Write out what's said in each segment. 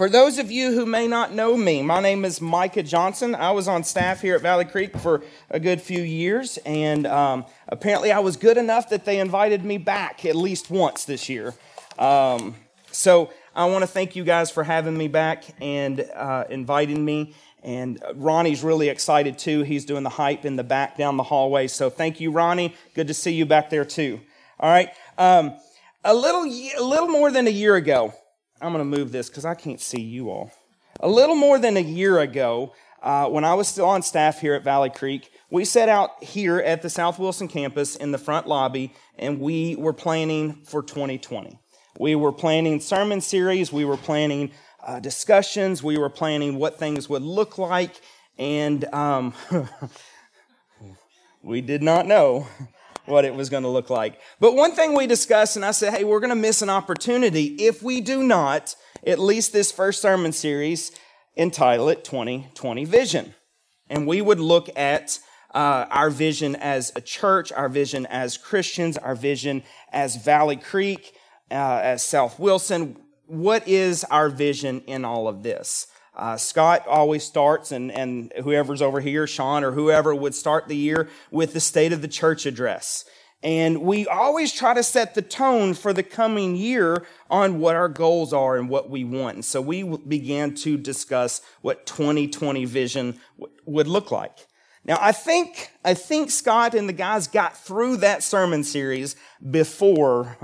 For those of you who may not know me, my name is Micah Johnson. I was on staff here at Valley Creek for a good few years, and um, apparently I was good enough that they invited me back at least once this year. Um, so I want to thank you guys for having me back and uh, inviting me. And Ronnie's really excited too. He's doing the hype in the back down the hallway. So thank you, Ronnie. Good to see you back there too. All right. Um, a little, a little more than a year ago, I'm going to move this because I can't see you all. A little more than a year ago, uh, when I was still on staff here at Valley Creek, we set out here at the South Wilson campus in the front lobby, and we were planning for 2020. We were planning sermon series, we were planning uh, discussions, we were planning what things would look like, and um, we did not know what it was going to look like. But one thing we discussed, and I said, hey, we're going to miss an opportunity if we do not, at least this first sermon series, entitle it 2020 Vision. And we would look at uh, our vision as a church, our vision as Christians, our vision as Valley Creek, uh, as South Wilson. What is our vision in all of this? Uh, Scott always starts, and, and whoever's over here, Sean or whoever, would start the year with the State of the Church address. And we always try to set the tone for the coming year on what our goals are and what we want. And so we began to discuss what 2020 vision would look like. Now, I think, I think Scott and the guys got through that sermon series before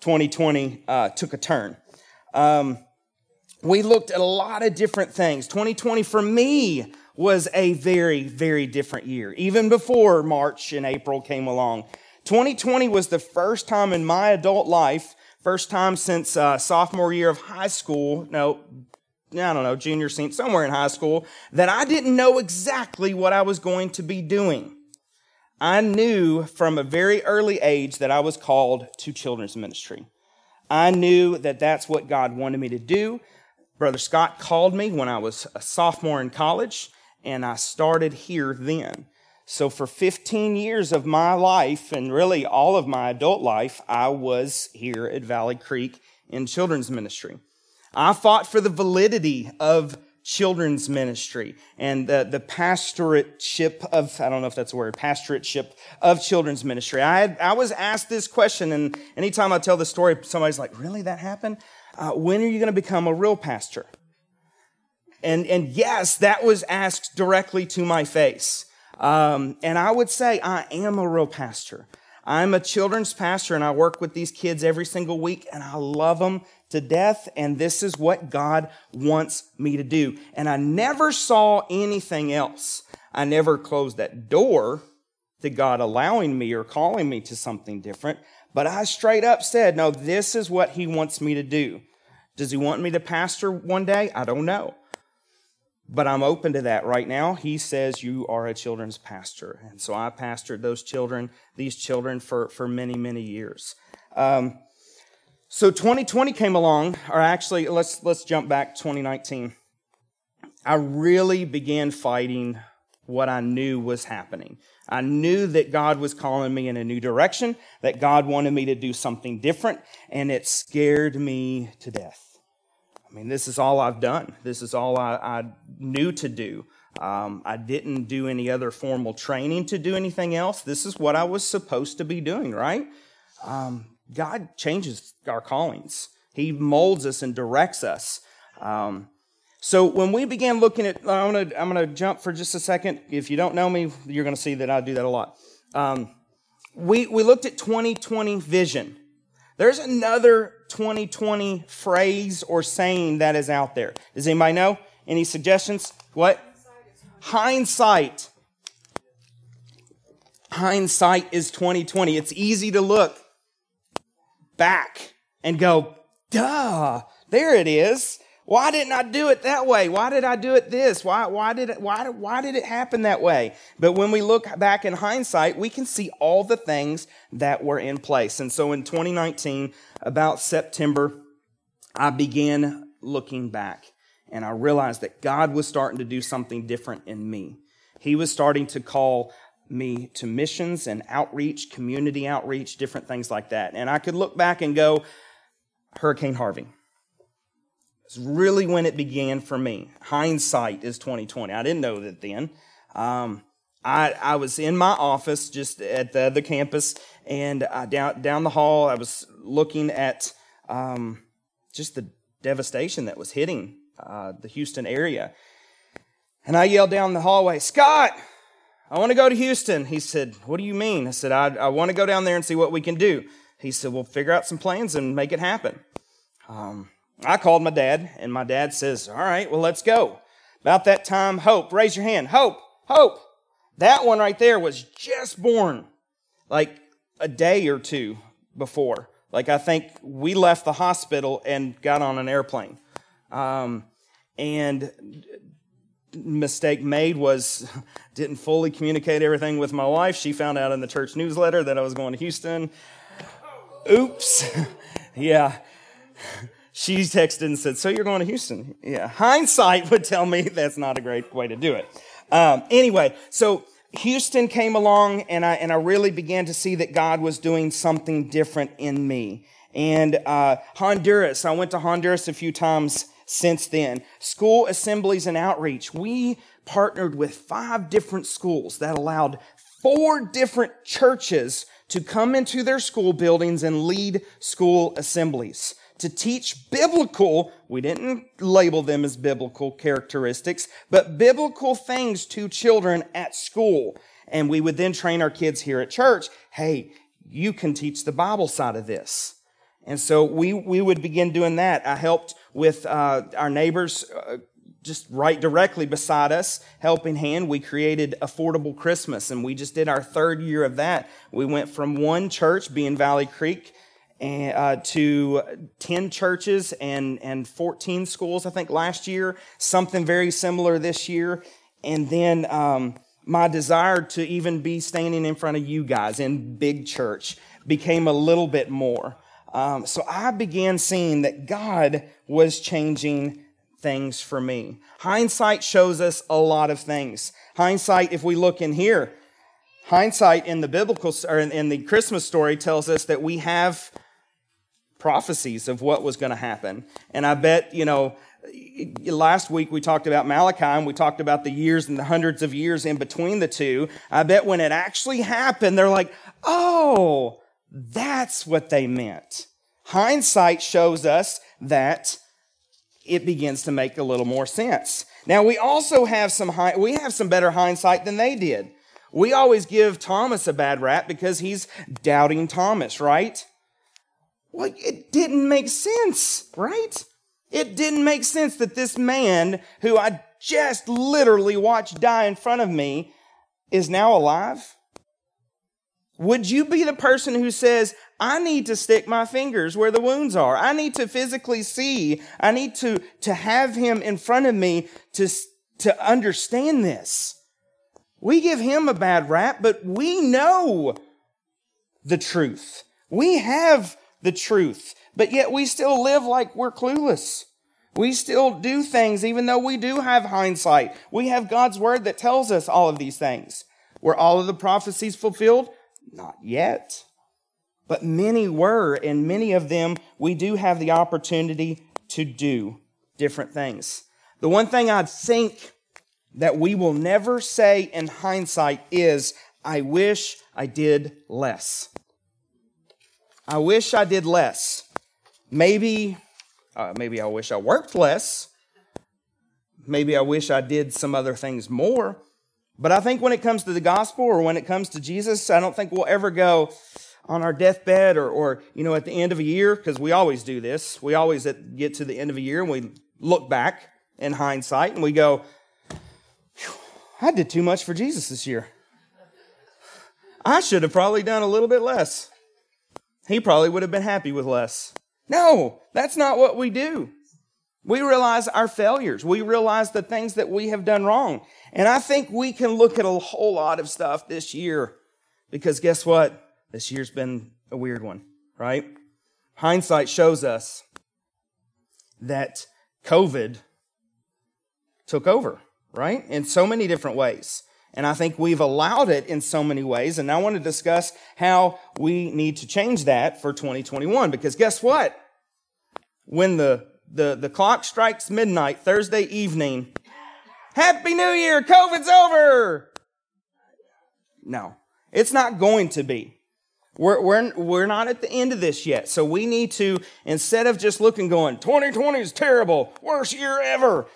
2020 uh, took a turn. Um, we looked at a lot of different things. 2020 for me was a very, very different year, even before March and April came along. 2020 was the first time in my adult life, first time since uh, sophomore year of high school, no, I don't know, junior, senior, somewhere in high school, that I didn't know exactly what I was going to be doing. I knew from a very early age that I was called to children's ministry. I knew that that's what God wanted me to do. Brother Scott called me when I was a sophomore in college, and I started here then. So, for 15 years of my life, and really all of my adult life, I was here at Valley Creek in children's ministry. I fought for the validity of children's ministry and the, the pastorateship of, I don't know if that's a word, pastorateship of children's ministry. I, had, I was asked this question, and anytime I tell the story, somebody's like, Really, that happened? Uh, when are you going to become a real pastor? And, and yes, that was asked directly to my face. Um, and I would say I am a real pastor. I'm a children's pastor and I work with these kids every single week and I love them to death. And this is what God wants me to do. And I never saw anything else. I never closed that door to God allowing me or calling me to something different. But I straight up said, no, this is what he wants me to do. Does he want me to pastor one day? I don't know. But I'm open to that right now. He says you are a children's pastor. And so I pastored those children, these children, for, for many, many years. Um, so 2020 came along, or actually, let's, let's jump back 2019. I really began fighting what I knew was happening. I knew that God was calling me in a new direction, that God wanted me to do something different, and it scared me to death. I mean, this is all I've done. This is all I, I knew to do. Um, I didn't do any other formal training to do anything else. This is what I was supposed to be doing, right? Um, God changes our callings, He molds us and directs us. Um, so when we began looking at, I'm going to I'm gonna jump for just a second. If you don't know me, you're going to see that I do that a lot. Um, we, we looked at 2020 vision. There's another 2020 phrase or saying that is out there. Does anybody know? Any suggestions? What? Hindsight. Hindsight is 2020. It's easy to look back and go, duh, there it is. Why didn't I do it that way? Why did I do it this? Why, why, did it, why, why did it happen that way? But when we look back in hindsight, we can see all the things that were in place. And so in 2019, about September, I began looking back and I realized that God was starting to do something different in me. He was starting to call me to missions and outreach, community outreach, different things like that. And I could look back and go, Hurricane Harvey It's really when it began for me. Hindsight is 2020. I didn't know that then. Um, I, I was in my office just at the, campus, and uh, down down the hall, I was looking at um, just the devastation that was hitting uh, the Houston area. And I yelled down the hallway, Scott, I want to go to Houston. He said, What do you mean? I said, I, I want to go down there and see what we can do. He said, We'll figure out some plans and make it happen. Um, I called my dad, and my dad says, All right, well, let's go. About that time, Hope, raise your hand. Hope, Hope. That one right there was just born like a day or two before. Like, I think we left the hospital and got on an airplane. Um, and mistake made was didn't fully communicate everything with my wife. She found out in the church newsletter that I was going to Houston. Oops. yeah. She texted and said, So you're going to Houston? Yeah. Hindsight would tell me that's not a great way to do it. Um, anyway, so Houston came along and I, and I really began to see that God was doing something different in me. And uh, Honduras, I went to Honduras a few times since then. School assemblies and outreach. We partnered with five different schools that allowed four different churches to come into their school buildings and lead school assemblies to teach biblical, we didn't label them as biblical characteristics, but biblical things to children at school. And we would then train our kids here at church. Hey, you can teach the Bible side of this. And so we, we would begin doing that. I helped with uh, our neighbors uh, just right directly beside us, helping hand. We created Affordable Christmas, and we just did our third year of that. We went from one church, being Valley Creek, and, uh, to 10 churches and, and 14 schools, I think, last year, something very similar this year. And then um, my desire to even be standing in front of you guys in big church became a little bit more. Um, so I began seeing that God was changing things for me. Hindsight shows us a lot of things. Hindsight, if we look in here, hindsight in the biblical or in the Christmas story tells us that we have prophecies of what was going to happen. And I bet, you know, last week we talked about Malachi and we talked about the years and the hundreds of years in between the two. I bet when it actually happened, they're like, oh, that's what they meant. Hindsight shows us that it begins to make a little more sense. Now we also have some we have some better hindsight than they did. We always give Thomas a bad rap because he's doubting Thomas, right? Well, it didn't make sense, right? It didn't make sense that this man who I just literally watched die in front of me is now alive. Would you be the person who says, I need to stick my fingers where the wounds are. I need to physically see. I need to, to have him in front of me to, to understand this. We give him a bad rap, but we know the truth. We have the truth, but yet we still live like we're clueless. We still do things even though we do have hindsight. We have God's word that tells us all of these things. Were all of the prophecies fulfilled? Not yet. But many were, and many of them we do have the opportunity to do different things. The one thing I think that we will never say in hindsight is, I wish I did less. I wish I did less. Maybe, uh, maybe I wish I worked less. Maybe I wish I did some other things more. But I think when it comes to the gospel or when it comes to Jesus, I don't think we'll ever go, on our deathbed or, or you know, at the end of a year, because we always do this. We always get to the end of a year and we look back in hindsight and we go, I did too much for Jesus this year. I should have probably done a little bit less. He probably would have been happy with less. No, that's not what we do. We realize our failures. We realize the things that we have done wrong. And I think we can look at a whole lot of stuff this year because guess what? This year's been a weird one, right? Hindsight shows us that COVID took over, right? In so many different ways. And I think we've allowed it in so many ways. And I want to discuss how we need to change that for 2021. Because guess what? When the the, the clock strikes midnight Thursday evening. Happy New Year! COVID's over! No, it's not going to be. We're, we're, we're not at the end of this yet. So we need to, instead of just looking going, 2020 is terrible, worst year ever,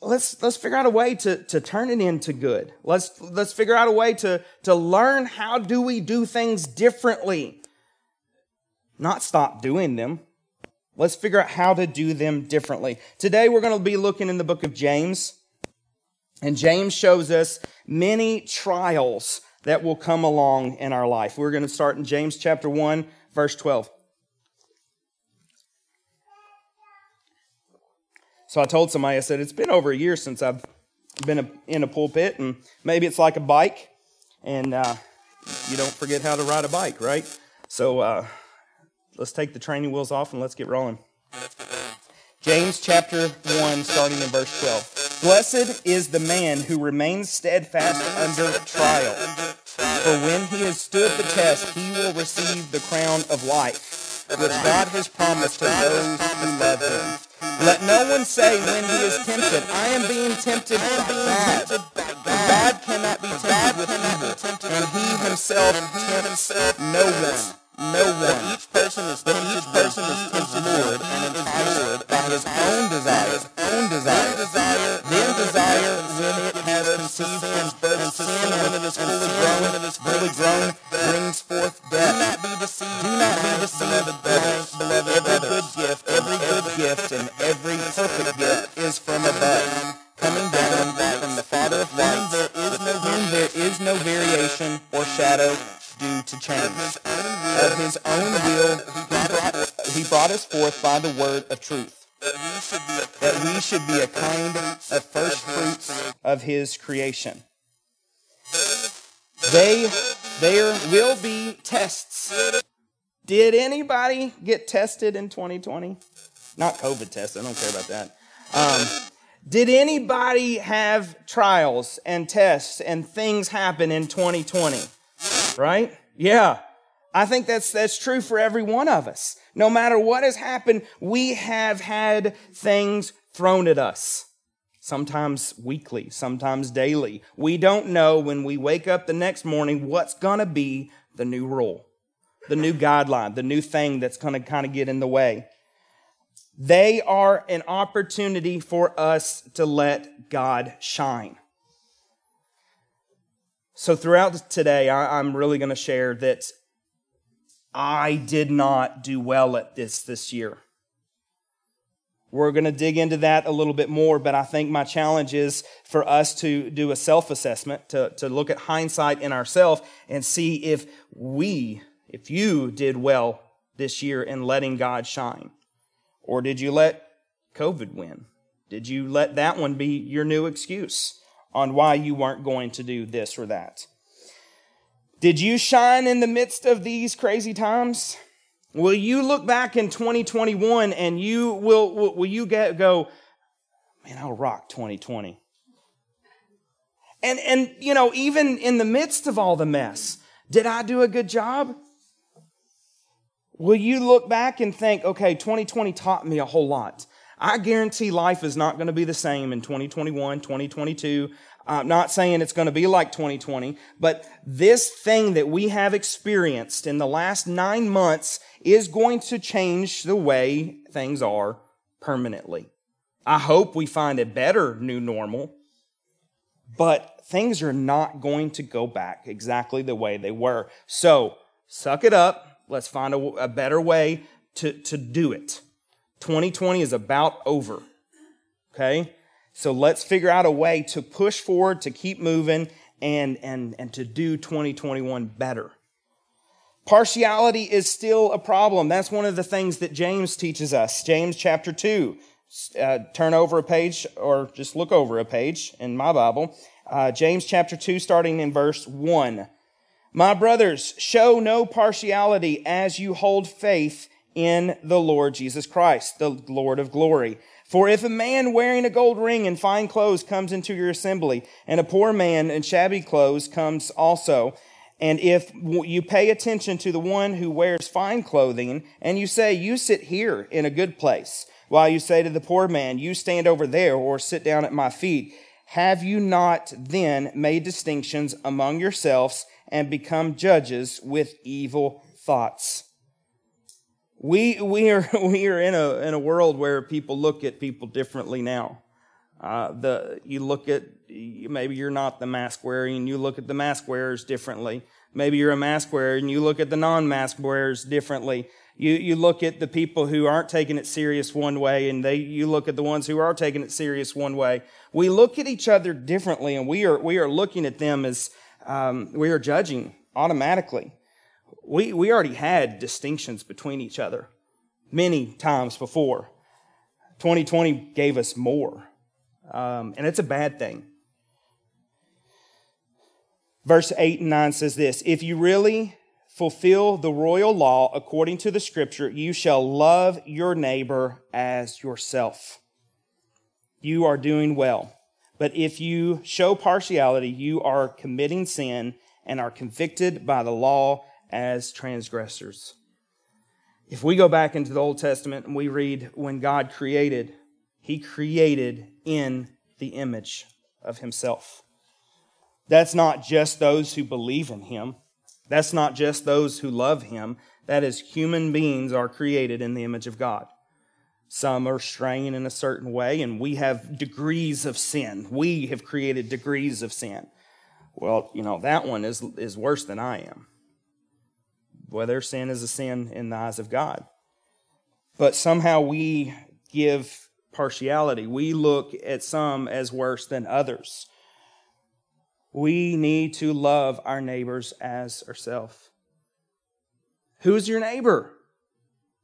let's, let's figure out a way to, to turn it into good. Let's, let's figure out a way to, to learn how do we do things differently. Not stop doing them. Let's figure out how to do them differently. Today we're going to be looking in the book of James. And James shows us many trials that will come along in our life. We're going to start in James chapter 1, verse 12. So I told somebody, I said, it's been over a year since I've been in a pulpit, and maybe it's like a bike, and uh, you don't forget how to ride a bike, right? So uh, let's take the training wheels off and let's get rolling. James chapter 1, starting in verse 12. Blessed is the man who remains steadfast under trial. For when he has stood the test, he will receive the crown of life, which God has promised to those who love him. Let no one say when he is tempted, I am being tempted by bad. God cannot be tempted with evil, and he himself tempts no one no one. Each person is but each person is Lord and enticed by his own desires, own desire. desire. Then desire, when it has conceived and birth sin, when it is fully grown, it is fully grown, brings forth death. Do not be deceived. Do not be deceived, beloved. Every good gift, every good gift, and every perfect gift is from above coming down from the Father of lights, there is no, there is no variation or shadow due to change. Of his own will, he brought, he brought us forth by the word of truth. That we should be a kind of first fruits of his creation. They, there will be tests. Did anybody get tested in 2020? Not COVID tests. I don't care about that. Um, did anybody have trials and tests and things happen in 2020? Right? Yeah. I think that's, that's true for every one of us. No matter what has happened, we have had things thrown at us. Sometimes weekly, sometimes daily. We don't know when we wake up the next morning what's going to be the new rule, the new guideline, the new thing that's going to kind of get in the way. They are an opportunity for us to let God shine. So, throughout today, I, am really going to share that I did not do well at this this year. We're going to dig into that a little bit more, but I think my challenge is for us to do a self assessment, to, to look at hindsight in ourselves and see if we, if you did well this year in letting God shine. Or did you let COVID win? Did you let that one be your new excuse? On why you weren't going to do this or that. Did you shine in the midst of these crazy times? Will you look back in 2021 and you will, will you get, go, man, I'll rock 2020. And, and, you know, even in the midst of all the mess, did I do a good job? Will you look back and think, okay, 2020 taught me a whole lot. I guarantee life is not going to be the same in 2021, 2022. I'm not saying it's going to be like 2020, but this thing that we have experienced in the last nine months is going to change the way things are permanently. I hope we find a better new normal, but things are not going to go back exactly the way they were. So suck it up. Let's find a, a better way to, to do it. 2020 is about over. Okay? So let's figure out a way to push forward, to keep moving, and, and, and to do 2021 better. Partiality is still a problem. That's one of the things that James teaches us. James chapter 2. Uh, turn over a page or just look over a page in my Bible. Uh, James chapter 2, starting in verse 1. My brothers, show no partiality as you hold faith in the Lord Jesus Christ, the Lord of glory. For if a man wearing a gold ring and fine clothes comes into your assembly, and a poor man in shabby clothes comes also, and if you pay attention to the one who wears fine clothing, and you say, You sit here in a good place, while you say to the poor man, You stand over there, or sit down at my feet. Have you not then made distinctions among yourselves and become judges with evil thoughts? We, we, are, we are in a, in a world where people look at people differently now. Uh, the, you look at, maybe you're not the mask wearing, you look at the mask wearers differently. Maybe you're a mask wearer and you look at the non mask wearers differently. You, you look at the people who aren't taking it serious one way and they, you look at the ones who are taking it serious one way. We look at each other differently and we are, we are looking at them as, um, we are judging automatically. We, we already had distinctions between each other many times before. 2020 gave us more. Um, and it's a bad thing. Verse 8 and 9 says this If you really fulfill the royal law according to the scripture, you shall love your neighbor as yourself. You are doing well. But if you show partiality, you are committing sin and are convicted by the law as transgressors. If we go back into the Old Testament and we read when God created, He created in the image of Himself. That's not just those who believe in him. That's not just those who love him. That is, human beings are created in the image of God. Some are straying in a certain way, and we have degrees of sin. We have created degrees of sin. Well, you know, that one is, is worse than I am. Whether sin is a sin in the eyes of God. But somehow we give partiality. We look at some as worse than others we need to love our neighbors as ourselves. Who's your neighbor?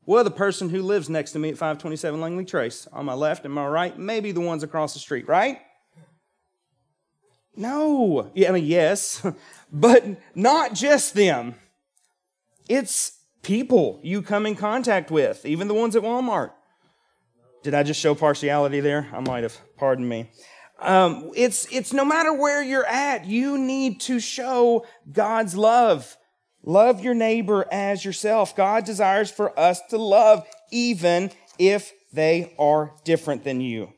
Well, the person who lives next to me at 527 Langley Trace, on my left and my right, maybe the ones across the street, right? No. Yeah, I mean, yes, but not just them. It's people you come in contact with, even the ones at Walmart. Did I just show partiality there? I might have. Pardon me. Um, it's, it's no matter where you're at, you need to show God's love. Love your neighbor as yourself. God desires for us to love even if they are different than you,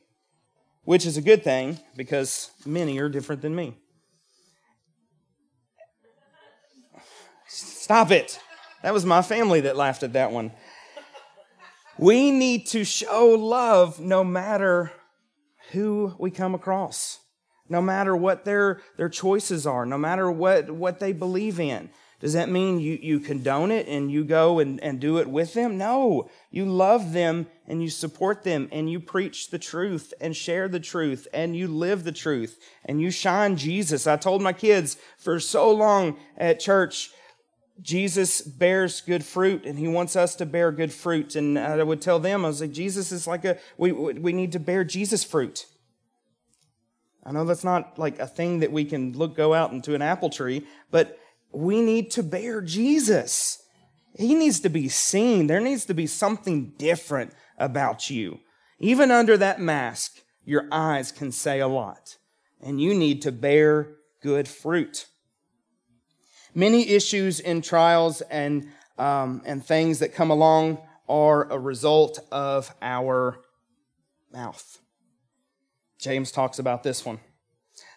which is a good thing because many are different than me. Stop it. That was my family that laughed at that one. We need to show love no matter who we come across, no matter what their, their choices are, no matter what, what they believe in. Does that mean you, you condone it and you go and, and do it with them? No. You love them and you support them and you preach the truth and share the truth and you live the truth and you shine Jesus. I told my kids for so long at church, Jesus bears good fruit and he wants us to bear good fruit. And I would tell them, I was like, Jesus is like a, we, we need to bear Jesus fruit. I know that's not like a thing that we can look, go out into an apple tree, but we need to bear Jesus. He needs to be seen. There needs to be something different about you. Even under that mask, your eyes can say a lot, and you need to bear good fruit. Many issues in trials and, um, and things that come along are a result of our mouth. James talks about this one.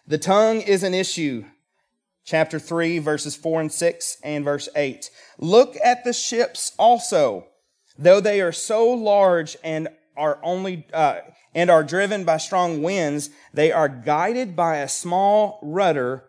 The tongue is an issue. Chapter 3, verses 4 and 6, and verse 8. Look at the ships also, though they are so large and are only uh, and are driven by strong winds, they are guided by a small rudder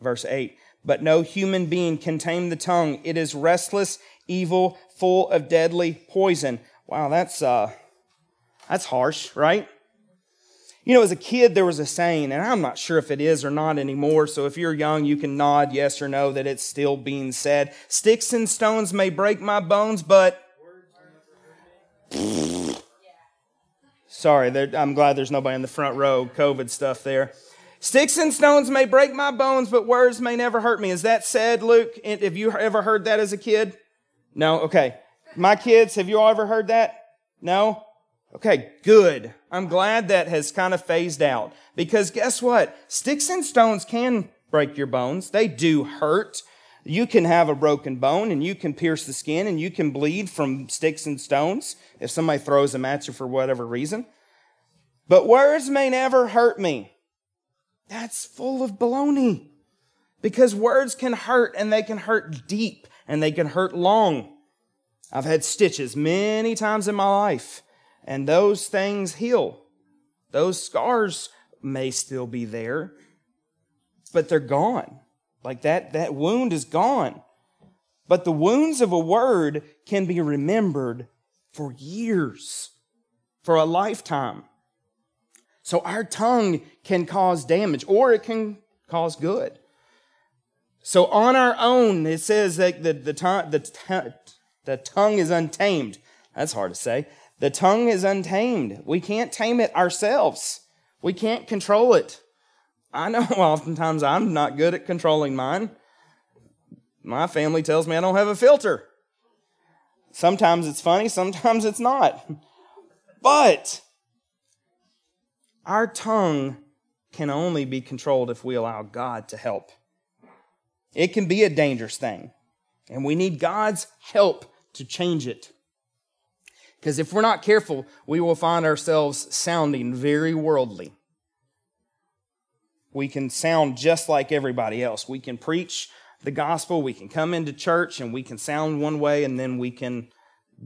Verse 8 But no human being can tame the tongue. It is restless, evil, full of deadly poison. Wow, that's, uh, that's harsh, right? You know, as a kid, there was a saying, and I'm not sure if it is or not anymore. So if you're young, you can nod yes or no that it's still being said. Sticks and stones may break my bones, but Sorry, I'm glad there's nobody in the front row. COVID stuff there. Sticks and stones may break my bones, but words may never hurt me. Is that said, Luke? Have you ever heard that as a kid? No? Okay. My kids, have you all ever heard that? No? Okay, good. I'm glad that has kind of phased out. Because guess what? Sticks and stones can break your bones. They do hurt. You can have a broken bone and you can pierce the skin and you can bleed from sticks and stones if somebody throws them at you for whatever reason. But words may never hurt me. That's full of baloney. Because words can hurt and they can hurt deep and they can hurt long. I've had stitches many times in my life and those things heal. Those scars may still be there, but they're gone. Like that, that wound is gone. But the wounds of a word can be remembered for years, for a lifetime. So our tongue can cause damage or it can cause good. So on our own, it says that the, the, the, the tongue is untamed. That's hard to say. The tongue is untamed. We can't tame it ourselves. We can't control it. I know oftentimes I'm not good at controlling mine. My family tells me I don't have a filter. Sometimes it's funny, sometimes it's not. But our tongue can only be controlled if we allow God to help. It can be a dangerous thing, and we need God's help to change it. Because if we're not careful, we will find ourselves sounding very worldly. We can sound just like everybody else. We can preach the gospel, we can come into church, and we can sound one way, and then we can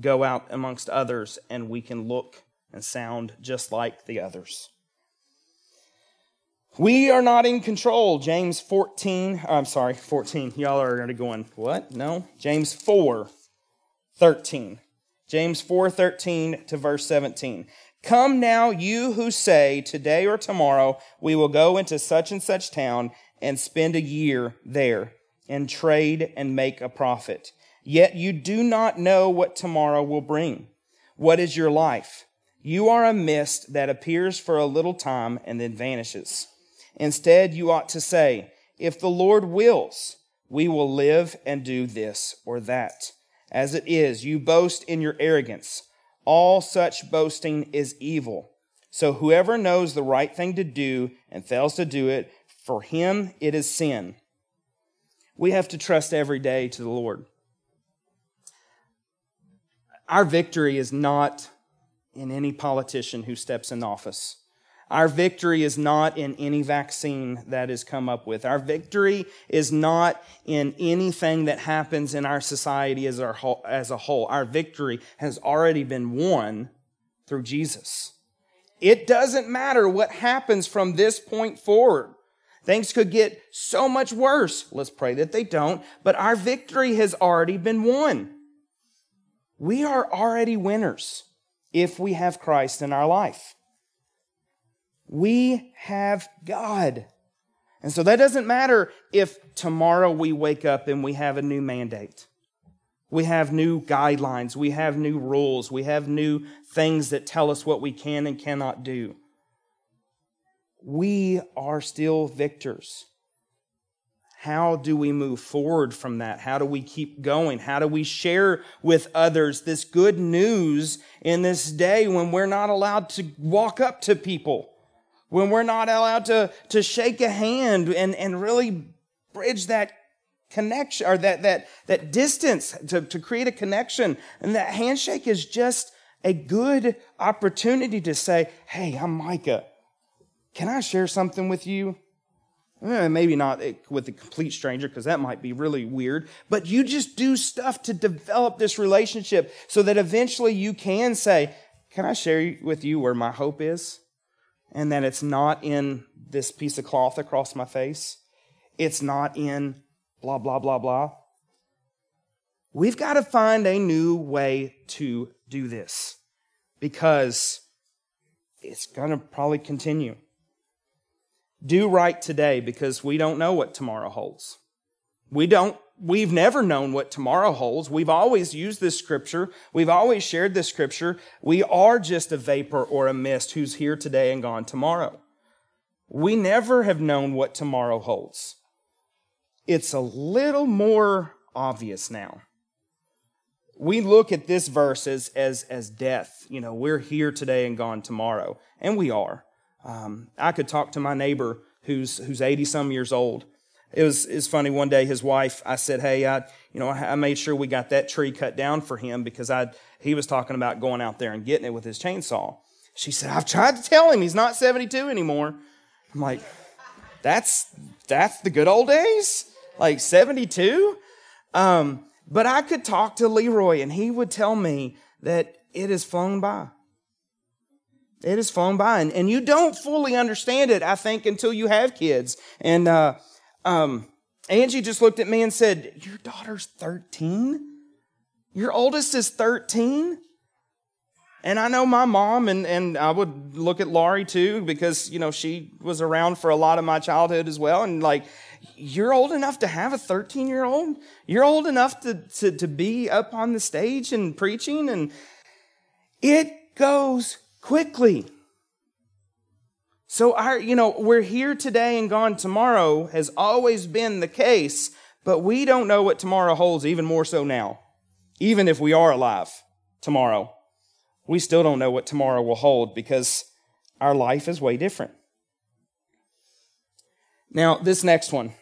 go out amongst others and we can look and sound just like the others. We are not in control. James 14, I'm sorry, 14. Y'all are already going, what? No? James 4, 13. James 4, 13 to verse 17. Come now, you who say, Today or tomorrow we will go into such and such town and spend a year there and trade and make a profit. Yet you do not know what tomorrow will bring. What is your life? You are a mist that appears for a little time and then vanishes. Instead, you ought to say, If the Lord wills, we will live and do this or that. As it is, you boast in your arrogance. All such boasting is evil. So whoever knows the right thing to do and fails to do it, for him it is sin. We have to trust every day to the Lord. Our victory is not in any politician who steps in office. Our victory is not in any vaccine that is come up with. Our victory is not in anything that happens in our society as, our as a whole. Our victory has already been won through Jesus. It doesn't matter what happens from this point forward. Things could get so much worse. Let's pray that they don't. But our victory has already been won. We are already winners if we have Christ in our life. We have God. And so that doesn't matter if tomorrow we wake up and we have a new mandate. We have new guidelines. We have new rules. We have new things that tell us what we can and cannot do. We are still victors. How do we move forward from that? How do we keep going? How do we share with others this good news in this day when we're not allowed to walk up to people? When we're not allowed to, to shake a hand and, and really bridge that connection or that, that, that distance to, to create a connection. And that handshake is just a good opportunity to say, Hey, I'm Micah. Can I share something with you? Eh, maybe not with a complete stranger because that might be really weird, but you just do stuff to develop this relationship so that eventually you can say, Can I share with you where my hope is? And that it's not in this piece of cloth across my face. It's not in blah, blah, blah, blah. We've got to find a new way to do this because it's going to probably continue. Do right today because we don't know what tomorrow holds. We don't. We've never known what tomorrow holds. We've always used this scripture. We've always shared this scripture. We are just a vapor or a mist who's here today and gone tomorrow. We never have known what tomorrow holds. It's a little more obvious now. We look at this verse as, as, as death. You know, we're here today and gone tomorrow. And we are. Um, I could talk to my neighbor who's, who's 80 some years old it was, it was funny. One day his wife i said hey i you know i made sure we got that tree cut down for him because i he was talking about going out there and getting it with his chainsaw. She said i've tried to tell him he's not 72 anymore. I'm like that's that's the good old days? Like 72 um, but i could talk to leroy and he would tell me that it has flown by. It has flown by. And, and you don't fully understand it i think until you have kids. And uh, um, Angie just looked at me and said, Your daughter's 13? Your oldest is 13? And I know my mom, and, and I would look at Laurie too, because, you know, she was around for a lot of my childhood as well. And like, you're old enough to have a 13 year old? You're old enough to, to, to be up on the stage and preaching? And it goes quickly. So our, you know, we're here today and gone tomorrow has always been the case, but we don't know what tomorrow holds even more so now. Even if we are alive tomorrow, we still don't know what tomorrow will hold because our life is way different. Now, this next one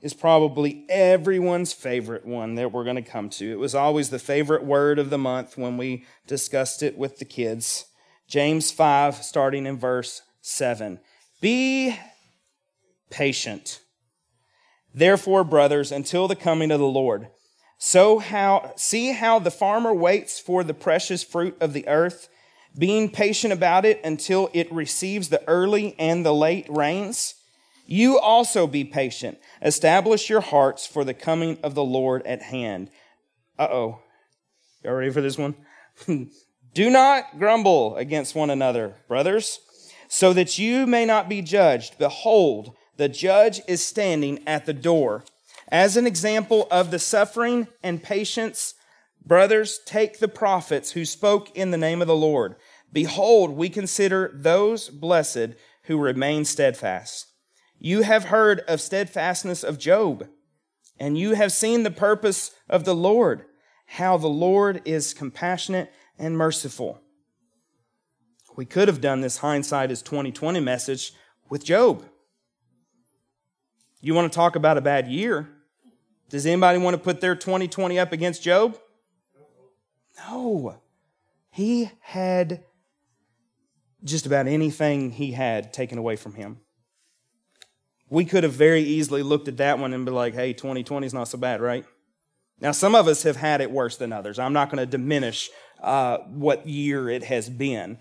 is probably everyone's favorite one that we're going to come to. It was always the favorite word of the month when we discussed it with the kids. James 5, starting in verse 7. Be patient. Therefore, brothers, until the coming of the Lord. So how see how the farmer waits for the precious fruit of the earth, being patient about it until it receives the early and the late rains. You also be patient. Establish your hearts for the coming of the Lord at hand. Uh oh. Y'all ready for this one? Do not grumble against one another, brothers so that you may not be judged. Behold, the judge is standing at the door. As an example of the suffering and patience, brothers, take the prophets who spoke in the name of the Lord. Behold, we consider those blessed who remain steadfast. You have heard of steadfastness of Job, and you have seen the purpose of the Lord, how the Lord is compassionate and merciful we could have done this hindsight is 2020 message with Job. You want to talk about a bad year? Does anybody want to put their 2020 up against Job? No. He had just about anything he had taken away from him. We could have very easily looked at that one and be like, hey, 2020 is not so bad, right? Now, some of us have had it worse than others. I'm not going to diminish uh, what year it has been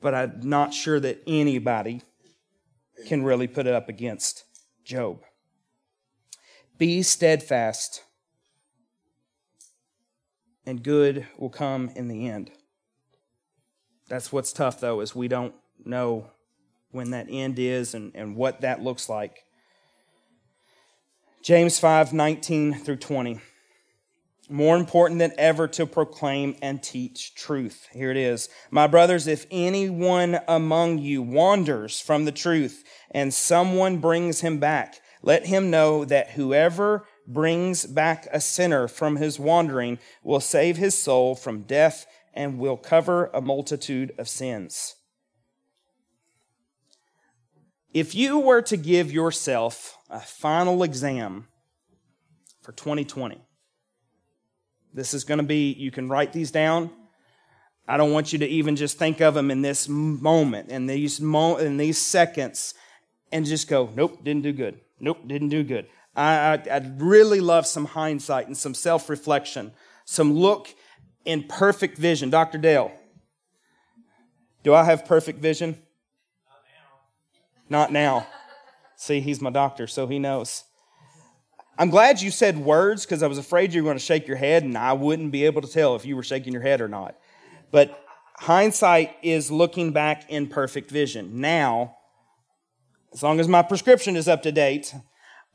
but I'm not sure that anybody can really put it up against Job. Be steadfast, and good will come in the end. That's what's tough, though, is we don't know when that end is and, and what that looks like. James 5 19 through 20 more important than ever to proclaim and teach truth. Here it is. My brothers, if anyone among you wanders from the truth and someone brings him back, let him know that whoever brings back a sinner from his wandering will save his soul from death and will cover a multitude of sins. If you were to give yourself a final exam for 2020, this is going to be, you can write these down. I don't want you to even just think of them in this moment, in these, mo- in these seconds, and just go, nope, didn't do good. Nope, didn't do good. I, I, I'd really love some hindsight and some self reflection, some look in perfect vision. Dr. Dale, do I have perfect vision? Not now. Not now. See, he's my doctor, so he knows. I'm glad you said words because I was afraid you were going to shake your head and I wouldn't be able to tell if you were shaking your head or not. But hindsight is looking back in perfect vision. Now, as long as my prescription is up to date,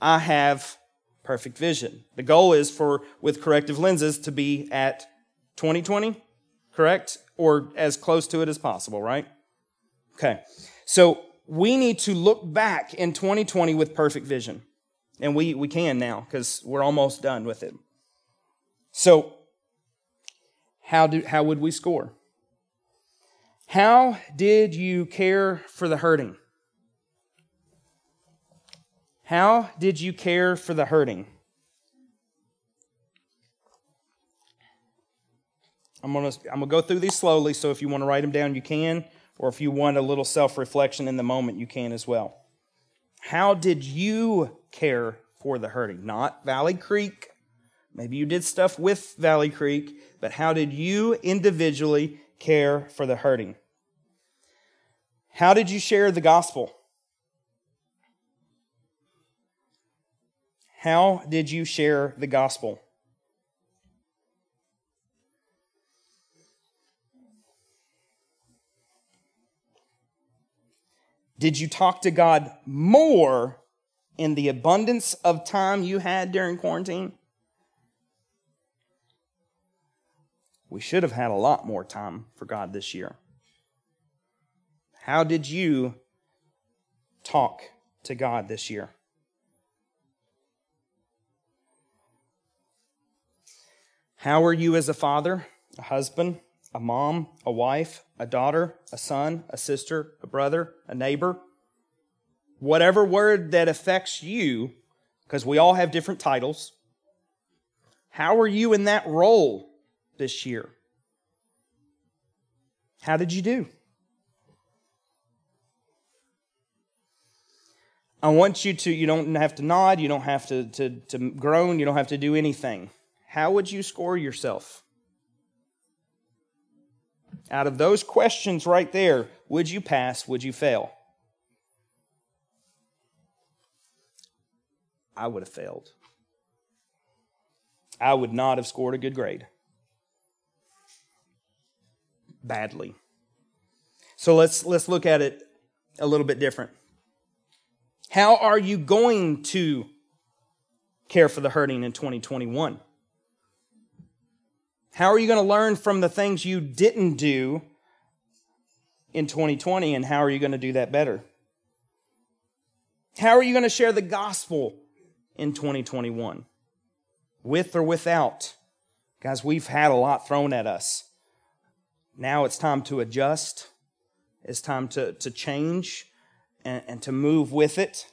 I have perfect vision. The goal is for, with corrective lenses, to be at 2020, correct? Or as close to it as possible, right? Okay. So we need to look back in 2020 with perfect vision. And we, we can now because we're almost done with it. So, how, do, how would we score? How did you care for the hurting? How did you care for the hurting? I'm going to I'm to go through these slowly, so if you want to write them down, you can, or if you want a little self reflection in the moment, you can as well. How did you care for the hurting? Not Valley Creek. Maybe you did stuff with Valley Creek, but how did you individually care for the hurting? How did you share the gospel? How did you share the gospel? Did you talk to God more in the abundance of time you had during quarantine? We should have had a lot more time for God this year. How did you talk to God this year? How are you as a father, a husband, a mom, a wife, a daughter, a son, a sister, a brother, a neighbor? Whatever word that affects you, because we all have different titles. How are you in that role this year? How did you do? I want you to, you don't have to nod, you don't have to, to, to groan, you don't have to do anything. How would you score yourself? Out of those questions right there, would you pass? Would you fail? I would have failed. I would not have scored a good grade. Badly. So let's let's look at it a little bit different. How are you going to care for the hurting in 2021? How are you going to learn from the things you didn't do in 2020 and how are you going to do that better? How are you going to share the gospel in 2021? With or without? Guys, we've had a lot thrown at us. Now it's time to adjust. It's time to, to change and, and to move with it.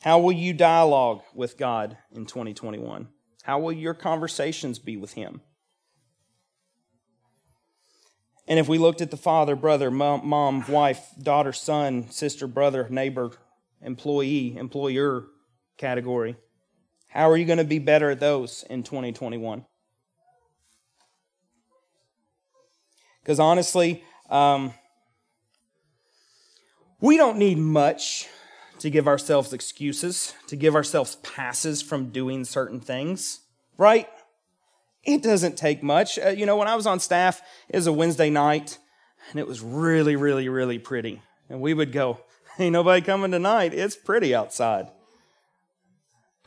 How will you dialogue with God in 2021? How will your conversations be with Him? And if we looked at the father, brother, mom, mom, wife, daughter, son, sister, brother, neighbor, employee, employer category, how are you going to be better at those in 2021? Because honestly, um, we don't need much to give ourselves excuses, to give ourselves passes from doing certain things, right? It doesn't take much. Uh, you know, when I was on staff, it was a Wednesday night, and it was really, really, really pretty. And we would go, Ain't nobody coming tonight. It's pretty outside.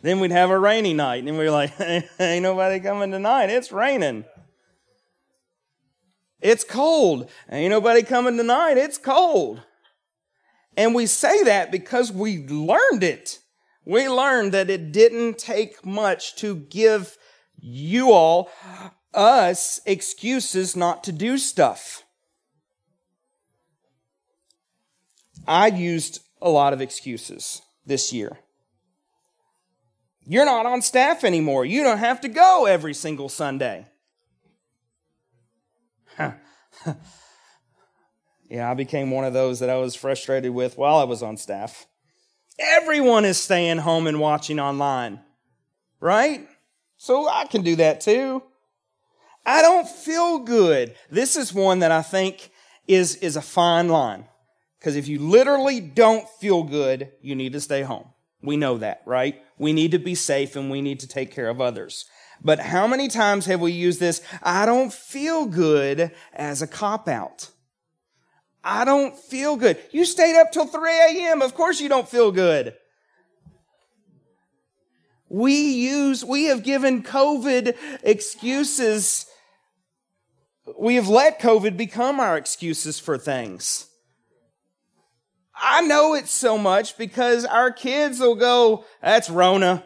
Then we'd have a rainy night, and we are like, Ain't nobody coming tonight. It's raining. It's cold. Ain't nobody coming tonight. It's cold. And we say that because we learned it. We learned that it didn't take much to give you all, us, excuses not to do stuff. I used a lot of excuses this year. You're not on staff anymore. You don't have to go every single Sunday. Yeah, I became one of those that I was frustrated with while I was on staff. Everyone is staying home and watching online, right? So I can do that too. I don't feel good. This is one that I think is, is a fine line. Because if you literally don't feel good, you need to stay home. We know that, right? We need to be safe and we need to take care of others. But how many times have we used this, I don't feel good as a cop out? I don't feel good. You stayed up till 3 a.m. Of course you don't feel good. We use, we have given COVID excuses. We have let COVID become our excuses for things. I know it so much because our kids will go, that's Rona.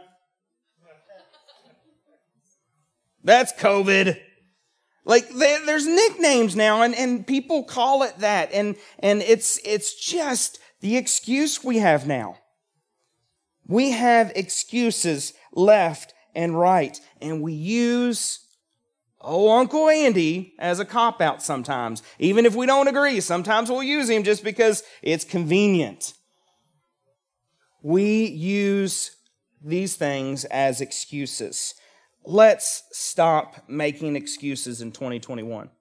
That's COVID. Like there's nicknames now and, and people call it that. And, and it's, it's just the excuse we have now. We have excuses left and right, and we use oh Uncle Andy as a cop out sometimes. Even if we don't agree, sometimes we'll use him just because it's convenient. We use these things as excuses. Let's stop making excuses in 2021. Amen.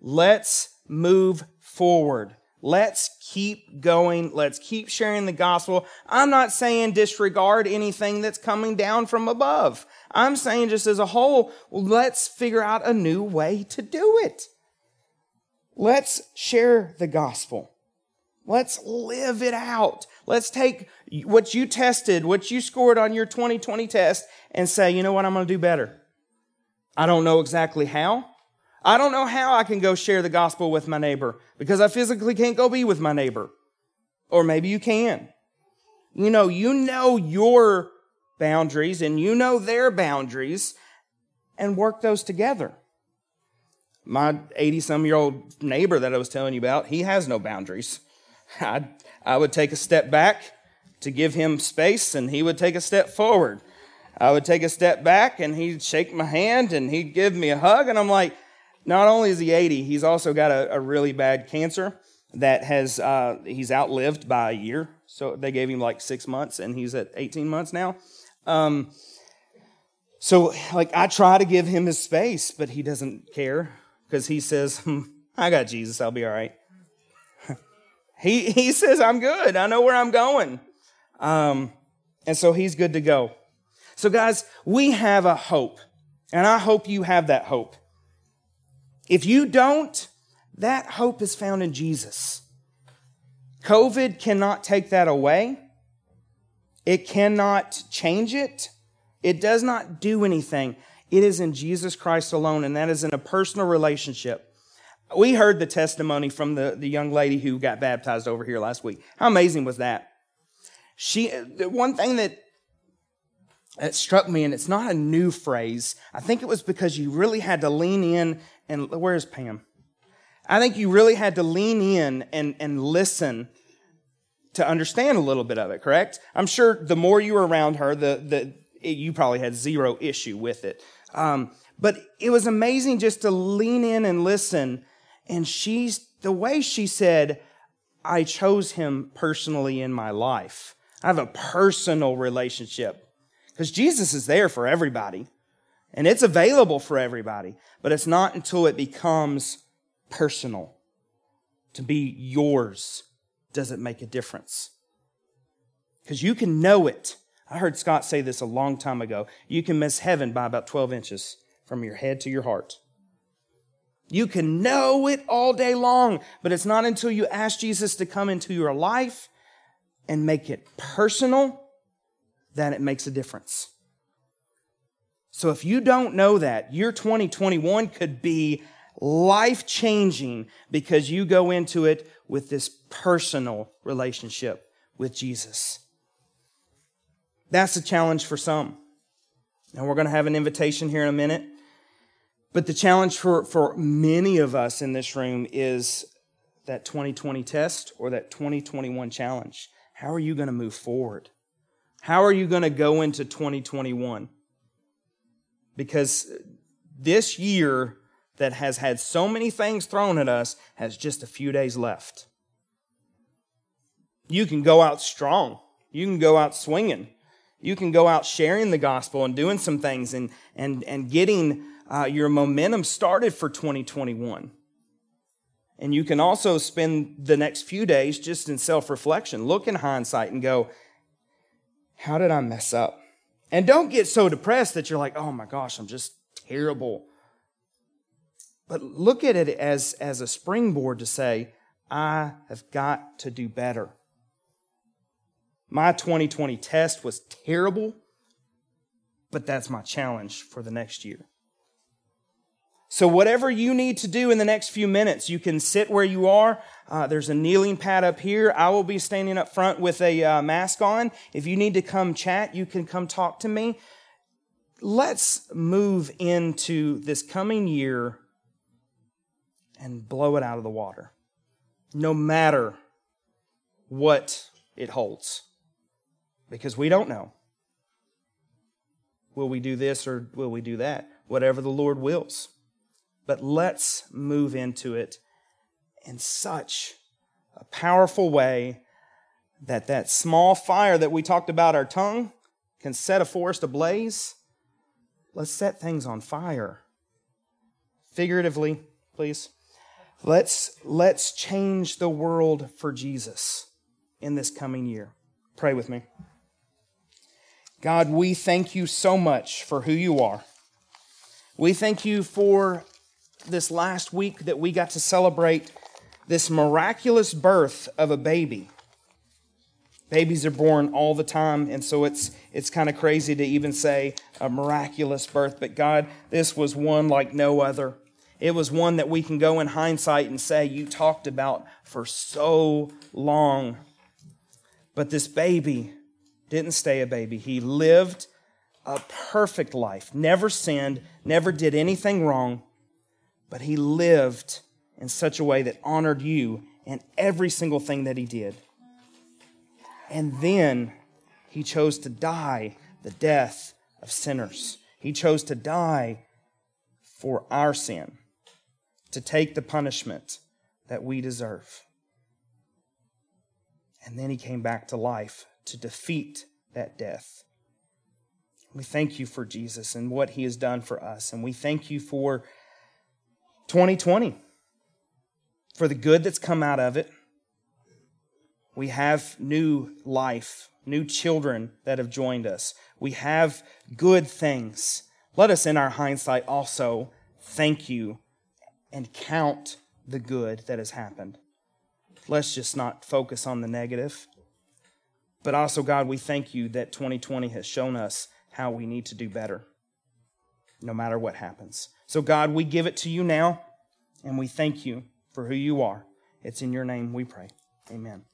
Let's move forward. Let's keep going. Let's keep sharing the gospel. I'm not saying disregard anything that's coming down from above. I'm saying just as a whole, let's figure out a new way to do it. Let's share the gospel. Let's live it out. Let's take what you tested, what you scored on your 2020 test, and say, you know what, I'm going to do better. I don't know exactly how. I don't know how I can go share the gospel with my neighbor because I physically can't go be with my neighbor. Or maybe you can. You know, you know your boundaries and you know their boundaries and work those together. My 80 some year old neighbor that I was telling you about, he has no boundaries. I, I would take a step back to give him space and he would take a step forward. I would take a step back and he'd shake my hand and he'd give me a hug and I'm like, not only is he 80, he's also got a, a really bad cancer that has uh, he's outlived by a year. So they gave him like six months, and he's at 18 months now. Um, so like I try to give him his space, but he doesn't care because he says, hmm, "I got Jesus, I'll be all right." He he says, "I'm good. I know where I'm going," um, and so he's good to go. So guys, we have a hope, and I hope you have that hope. If you don't, that hope is found in Jesus. COVID cannot take that away. It cannot change it. It does not do anything. It is in Jesus Christ alone, and that is in a personal relationship. We heard the testimony from the, the young lady who got baptized over here last week. How amazing was that? She, one thing that it struck me, and it's not a new phrase. I think it was because you really had to lean in and where's Pam? I think you really had to lean in and, and listen to understand a little bit of it, correct? I'm sure the more you were around her, the, the, you probably had zero issue with it. Um, but it was amazing just to lean in and listen. And she's, the way she said, I chose him personally in my life. I have a personal relationship because Jesus is there for everybody and it's available for everybody, but it's not until it becomes personal to be yours does it make a difference. Because you can know it. I heard Scott say this a long time ago. You can miss heaven by about 12 inches from your head to your heart. You can know it all day long, but it's not until you ask Jesus to come into your life and make it personal that it makes a difference. So if you don't know that, your 2021 could be life changing because you go into it with this personal relationship with Jesus. That's a challenge for some. And we're going to have an invitation here in a minute. But the challenge for, for many of us in this room is that 2020 test or that 2021 challenge. How are you going to move forward? How are you going to go into 2021? because this year that has had so many things thrown at us has just a few days left. You can go out strong. You can go out swinging. You can go out sharing the gospel and doing some things and, and, and getting uh, your momentum started for 2021. And you can also spend the next few days just in self reflection, look in hindsight and go, How did I mess up? And don't get so depressed that you're like, oh my gosh, I'm just terrible. But look at it as, as a springboard to say, I have got to do better. My 2020 test was terrible, But that's my challenge for the next year. So, whatever you need to do in the next few minutes, you can sit where you are. Uh, there's a kneeling pad up here. I will be standing up front with a uh, mask on. If you need to come chat, you can come talk to me. Let's move into this coming year and blow it out of the water, no matter what it holds, because we don't know. Will we do this or will we do that? Whatever the Lord wills. But let's move into it in such a powerful way that that small fire that we talked about our tongue can set a forest ablaze. Let's set things on fire. Figuratively, please. Let's let's change the world for Jesus in this coming year. Pray with me. God, we thank you so much for who you are. We thank you for this last week that we got to celebrate this miraculous birth of a baby. Babies are born all the time, and so it's it's kind of crazy to even say a miraculous birth. But God, this was one like no other. It was one that we can go in hindsight and say you talked about for so long. But this baby didn't stay a baby. He lived a perfect life, never sinned, never did anything wrong but he lived in such a way that honored you in every single thing that he did. And then he chose to die the death of sinners. He chose to die for our sin, to take the punishment that we deserve. And then he came back to life to defeat that death. We thank you for Jesus and what he has done for us. And we thank you for 2020 for the good that's come out of it. We have new life, new children that have joined us. We have good things. Let us, in our hindsight, also thank you and count the good that has happened. Let's just not focus on the negative. But also, God, we thank you that 2020 has shown us how we need to do better, no matter what happens. So, God, we give it to you now, and we thank you for who you are. It's in your name we pray. Amen.